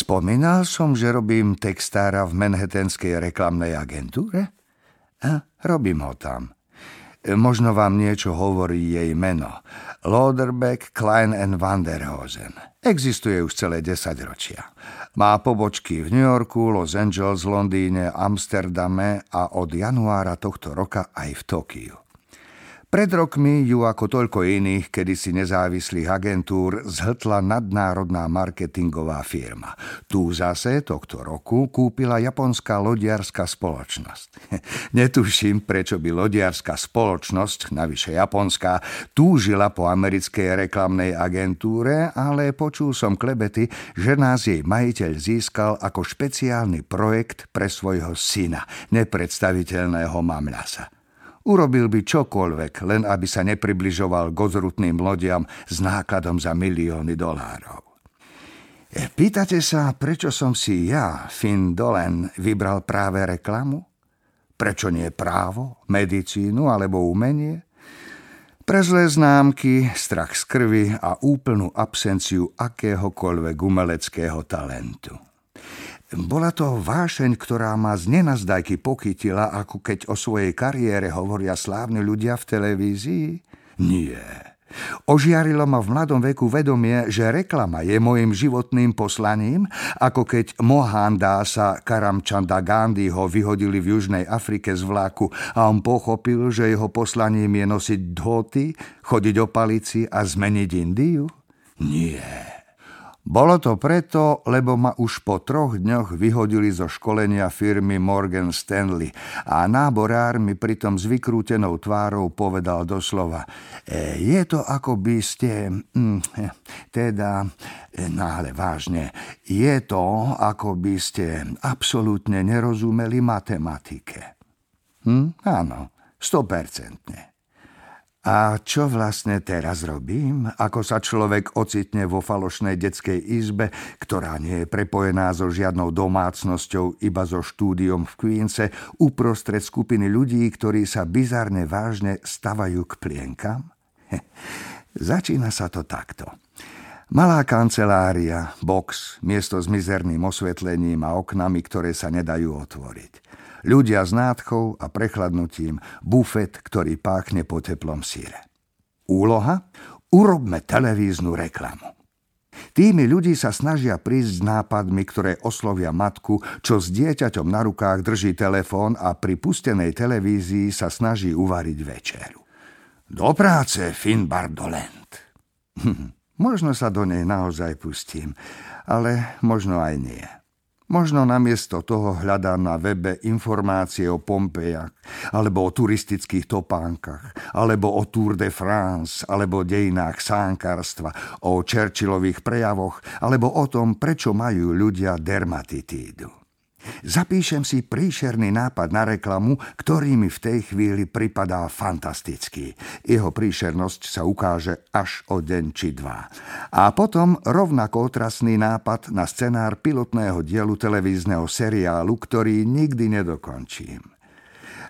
Spomínal som, že robím textára v Manhattanskej reklamnej agentúre? A robím ho tam. Možno vám niečo hovorí jej meno. Loderbeck, Klein and Vanderhosen. Existuje už celé 10 ročia. Má pobočky v New Yorku, Los Angeles, Londýne, Amsterdame a od januára tohto roka aj v Tokiu. Pred rokmi ju ako toľko iných kedysi nezávislých agentúr zhltla nadnárodná marketingová firma. Tu zase tohto roku kúpila japonská lodiarská spoločnosť. Netuším, prečo by lodiarská spoločnosť, navyše japonská, túžila po americkej reklamnej agentúre, ale počul som klebety, že nás jej majiteľ získal ako špeciálny projekt pre svojho syna, nepredstaviteľného mamľasa. Urobil by čokoľvek, len aby sa nepribližoval k ozrutným lodiam s nákladom za milióny dolárov. E, pýtate sa, prečo som si ja, Finn Dolen, vybral práve reklamu? Prečo nie právo, medicínu alebo umenie? Pre zlé známky, strach z krvi a úplnú absenciu akéhokoľvek umeleckého talentu. Bola to vášeň, ktorá ma z nenazdajky pochytila, ako keď o svojej kariére hovoria slávni ľudia v televízii? Nie. Ožiarilo ma v mladom veku vedomie, že reklama je môjim životným poslaním, ako keď Mohan Dasa Karamchanda Gandhi ho vyhodili v Južnej Afrike z vlaku a on pochopil, že jeho poslaním je nosiť dhoty, chodiť o palici a zmeniť Indiu? Nie. Bolo to preto, lebo ma už po troch dňoch vyhodili zo školenia firmy Morgan Stanley a náborár mi pritom s vykrútenou tvárou povedal doslova e, je to ako by ste, hm, teda, e, no ale vážne, je to ako by ste absolútne nerozumeli matematike. Hm, áno, stopercentne. A čo vlastne teraz robím? Ako sa človek ocitne vo falošnej detskej izbe, ktorá nie je prepojená so žiadnou domácnosťou, iba so štúdiom v Queense, uprostred skupiny ľudí, ktorí sa bizarne vážne stavajú k plienkam? Začína sa to takto. Malá kancelária, box, miesto s mizerným osvetlením a oknami, ktoré sa nedajú otvoriť ľudia s nádchou a prechladnutím, bufet, ktorý páchne po teplom síre. Úloha? Urobme televíznu reklamu. Tými ľudí sa snažia prísť s nápadmi, ktoré oslovia matku, čo s dieťaťom na rukách drží telefón a pri pustenej televízii sa snaží uvariť večeru. Do práce, Finn Bardolent. možno sa do nej naozaj pustím, ale možno aj nie. Možno namiesto toho hľadám na webe informácie o Pompejach, alebo o turistických topánkach, alebo o Tour de France, alebo o dejinách sánkarstva, o Churchillových prejavoch, alebo o tom, prečo majú ľudia dermatitídu. Zapíšem si príšerný nápad na reklamu, ktorý mi v tej chvíli pripadá fantastický. Jeho príšernosť sa ukáže až o deň či dva. A potom rovnako otrasný nápad na scenár pilotného dielu televízneho seriálu, ktorý nikdy nedokončím.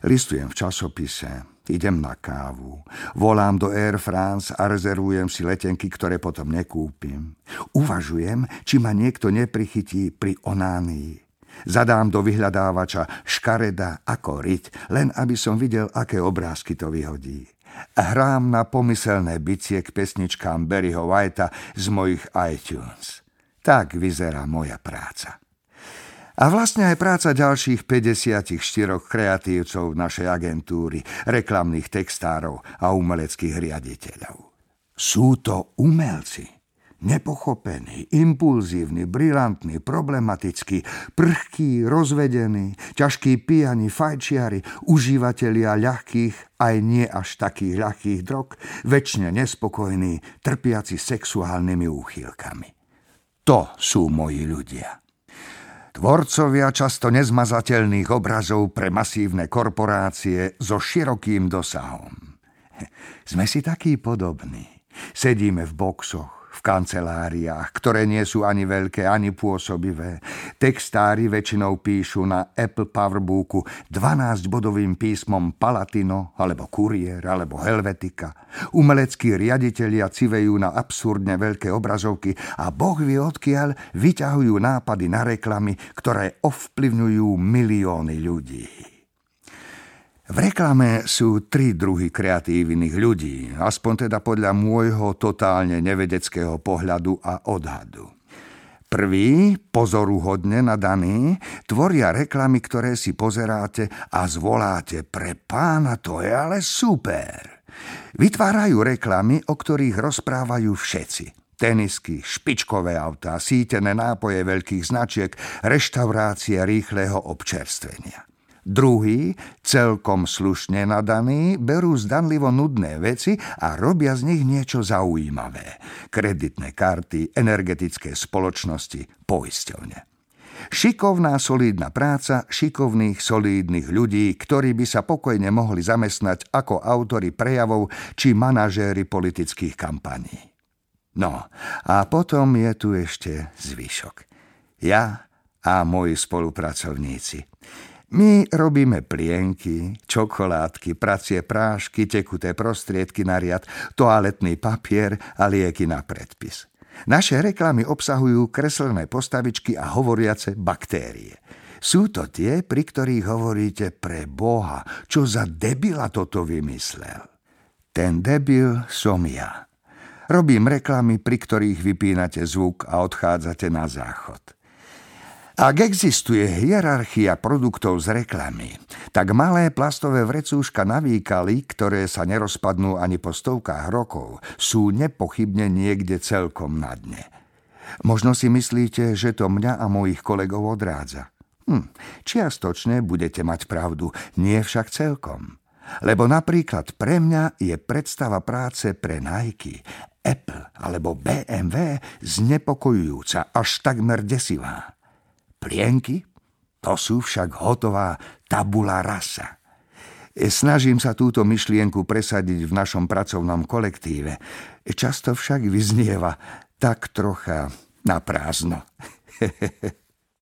Listujem v časopise, idem na kávu, volám do Air France a rezervujem si letenky, ktoré potom nekúpim. Uvažujem, či ma niekto neprichytí pri onánii. Zadám do vyhľadávača škareda ako riť, len aby som videl, aké obrázky to vyhodí. Hrám na pomyselné bicie k pesničkám Barryho Whitea z mojich iTunes. Tak vyzerá moja práca. A vlastne aj práca ďalších 54 kreatívcov našej agentúry, reklamných textárov a umeleckých riaditeľov. Sú to umelci Nepochopený, impulzívny, brilantný, problematický, prchký, rozvedený, ťažký pijani, fajčiari, užívateľia ľahkých, aj nie až takých ľahkých drog, väčšine nespokojní, trpiaci sexuálnymi úchylkami. To sú moji ľudia. Tvorcovia často nezmazateľných obrazov pre masívne korporácie so širokým dosahom. Sme si takí podobní. Sedíme v boxoch, v kanceláriách, ktoré nie sú ani veľké, ani pôsobivé. Textári väčšinou píšu na Apple Powerbooku 12-bodovým písmom Palatino, alebo Kurier, alebo Helvetika. Umeleckí riaditeľia civejú na absurdne veľké obrazovky a boh vie odkiaľ vyťahujú nápady na reklamy, ktoré ovplyvňujú milióny ľudí. V reklame sú tri druhy kreatívnych ľudí, aspoň teda podľa môjho totálne nevedeckého pohľadu a odhadu. Prvý, pozoruhodne nadaný, tvoria reklamy, ktoré si pozeráte a zvoláte pre pána, to je ale super. Vytvárajú reklamy, o ktorých rozprávajú všetci. Tenisky, špičkové autá, sítené nápoje veľkých značiek, reštaurácie rýchleho občerstvenia. Druhý, celkom slušne nadaní, berú zdanlivo nudné veci a robia z nich niečo zaujímavé. Kreditné karty, energetické spoločnosti, poisťovne. Šikovná solídna práca šikovných solídnych ľudí, ktorí by sa pokojne mohli zamestnať ako autory prejavov či manažéri politických kampaní. No a potom je tu ešte zvyšok. Ja a moji spolupracovníci. My robíme plienky, čokoládky, pracie prášky, tekuté prostriedky na riad, toaletný papier a lieky na predpis. Naše reklamy obsahujú kreslené postavičky a hovoriace baktérie. Sú to tie, pri ktorých hovoríte pre Boha, čo za debila toto vymyslel. Ten debil som ja. Robím reklamy, pri ktorých vypínate zvuk a odchádzate na záchod. Ak existuje hierarchia produktov z reklamy, tak malé plastové vrecúška na výkaly, ktoré sa nerozpadnú ani po stovkách rokov, sú nepochybne niekde celkom na dne. Možno si myslíte, že to mňa a mojich kolegov odrádza. Hm, čiastočne budete mať pravdu, nie však celkom. Lebo napríklad pre mňa je predstava práce pre Nike, Apple alebo BMW znepokojujúca, až takmer desivá. Plienky? To sú však hotová tabula rasa. Snažím sa túto myšlienku presadiť v našom pracovnom kolektíve. Často však vyznieva tak trocha na prázdno.